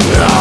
Yeah.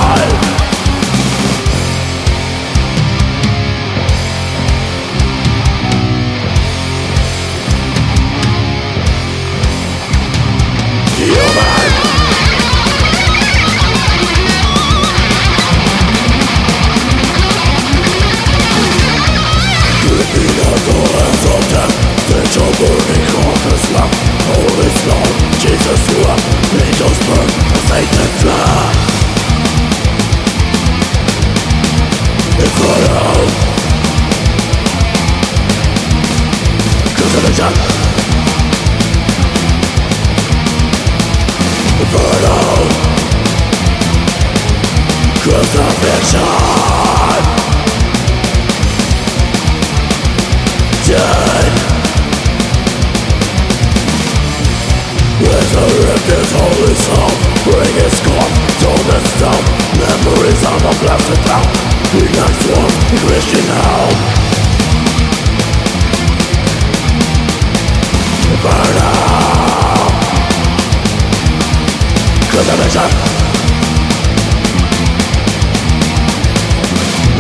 because I'm mixed up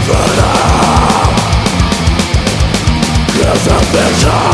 Further Cause I'm mixed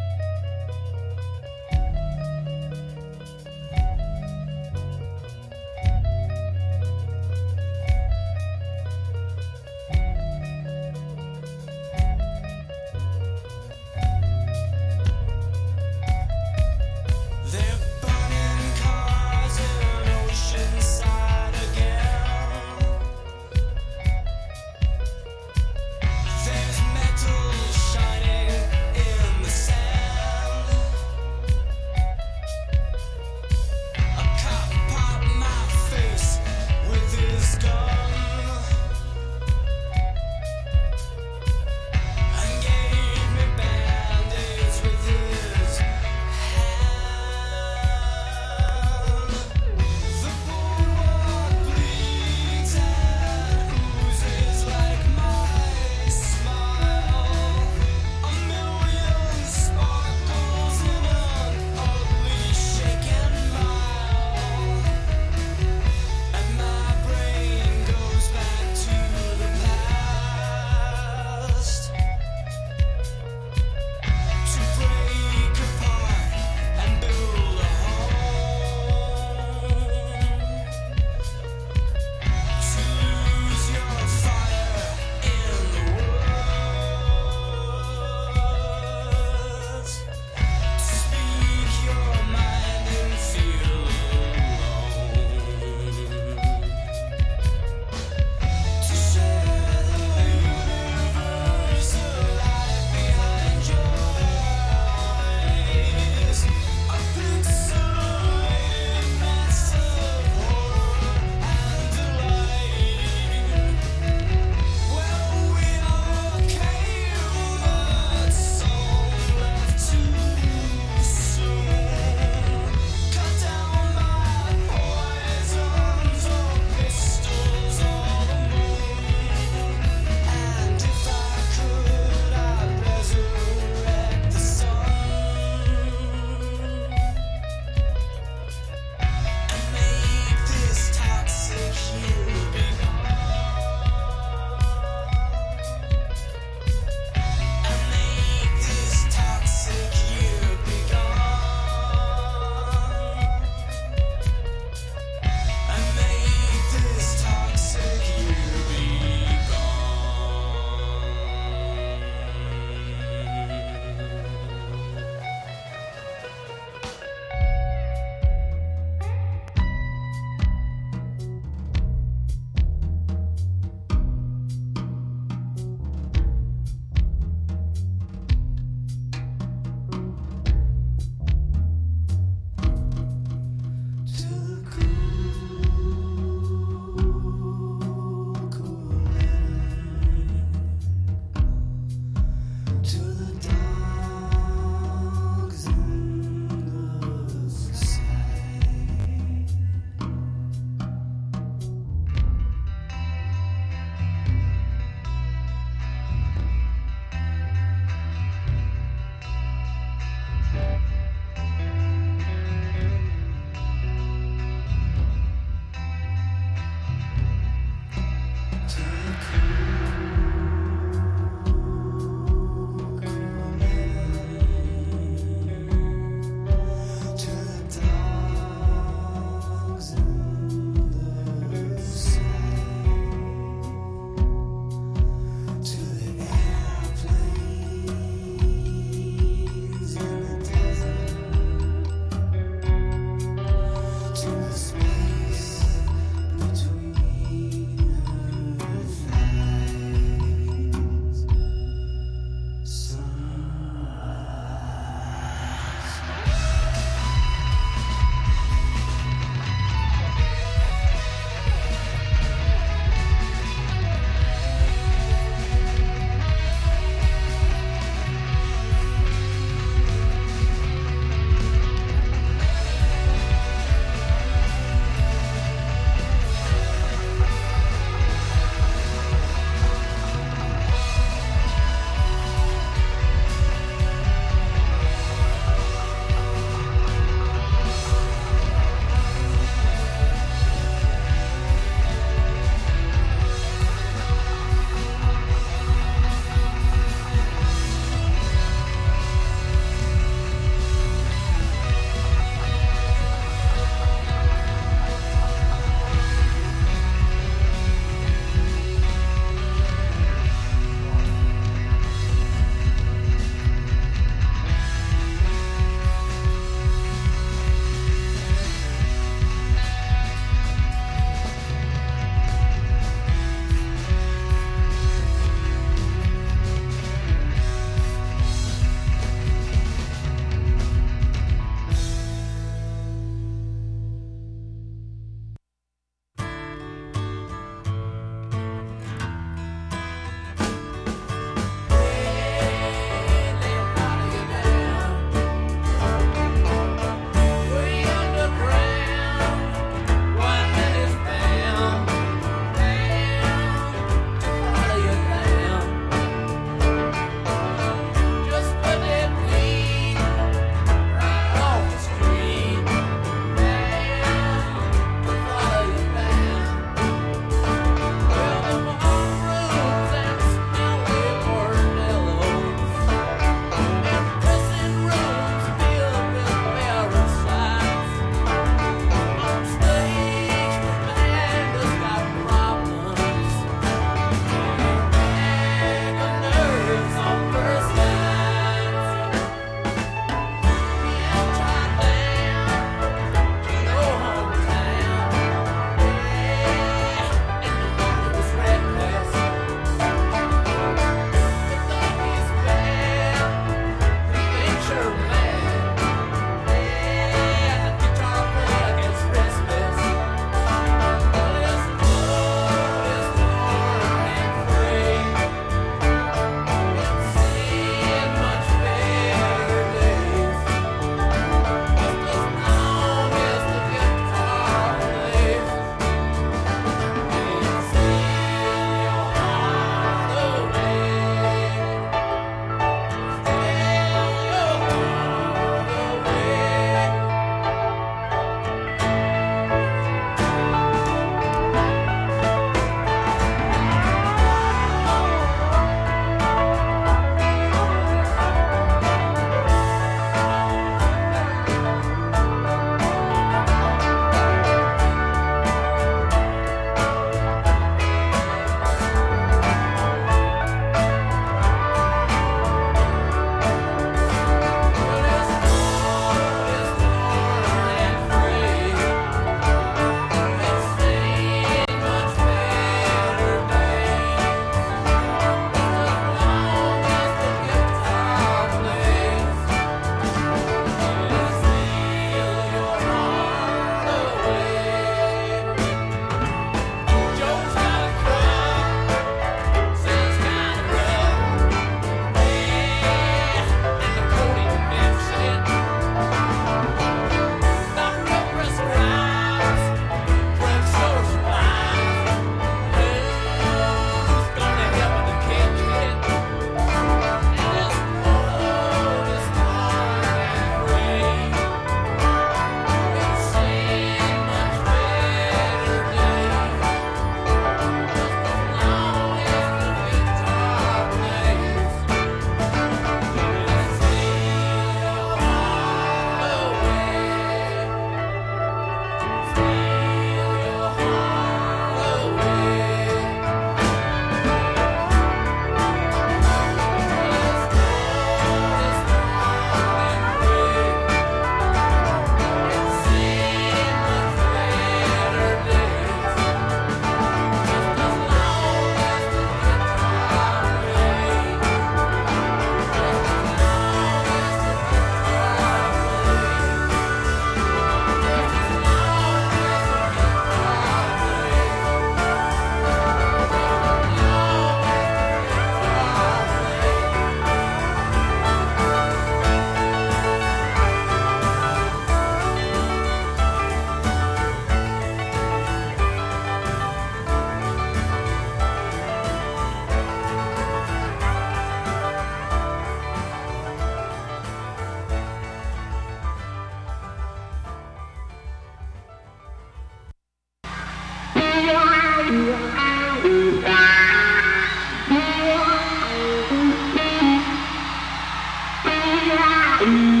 Mm.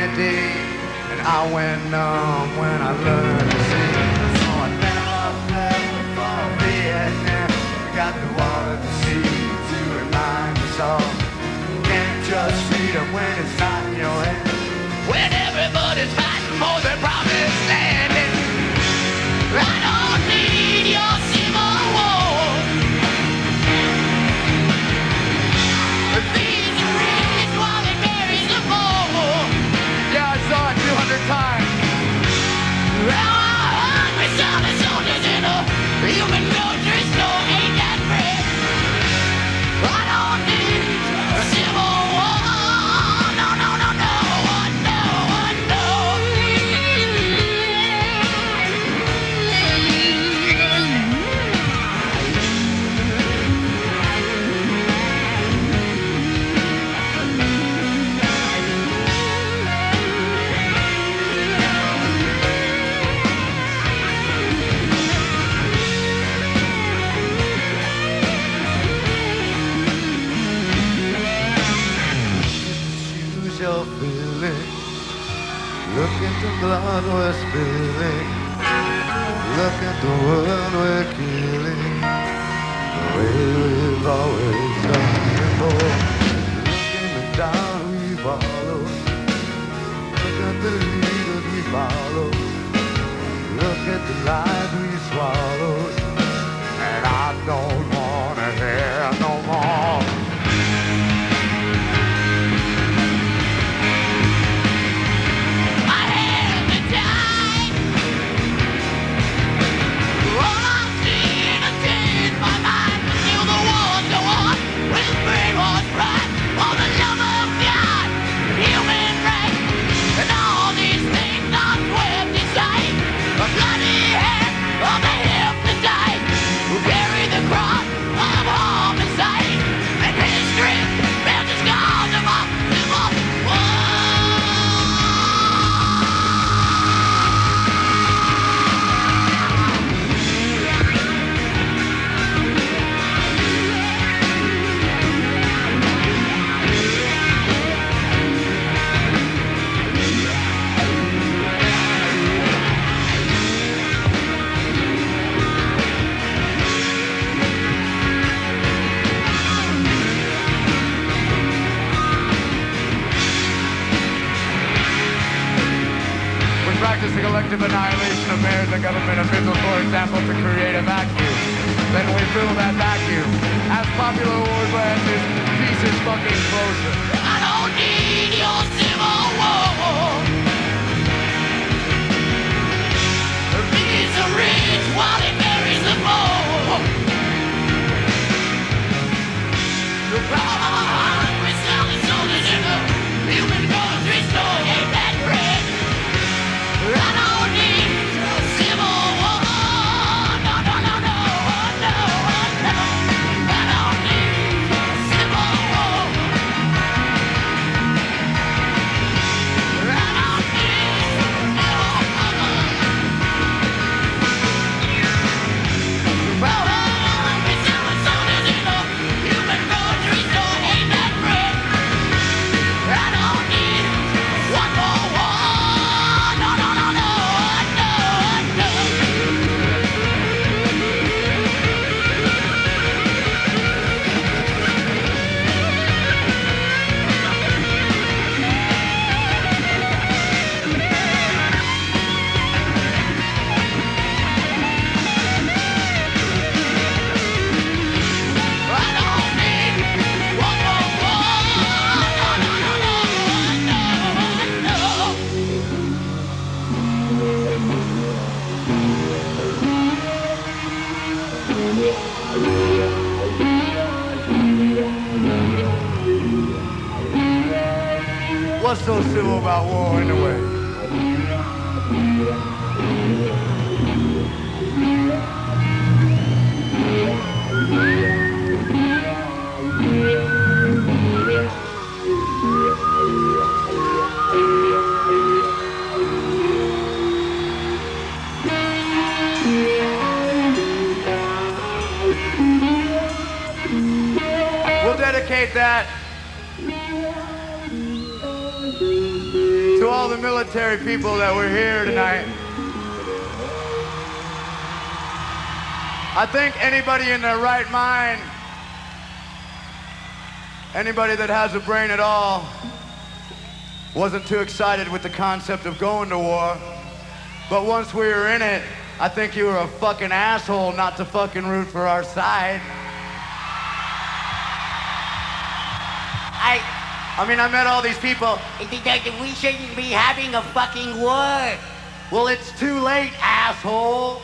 candy, and I went numb when I learned to sing. So I never left for Vietnam. Got the water to see to remind us all. Can't trust freedom when it's not. I think anybody in their right mind, anybody that has a brain at all, wasn't too excited with the concept of going to war. But once we were in it, I think you were a fucking asshole not to fucking root for our side. I. I mean, I met all these people. We shouldn't be having a fucking war. Well, it's too late, asshole.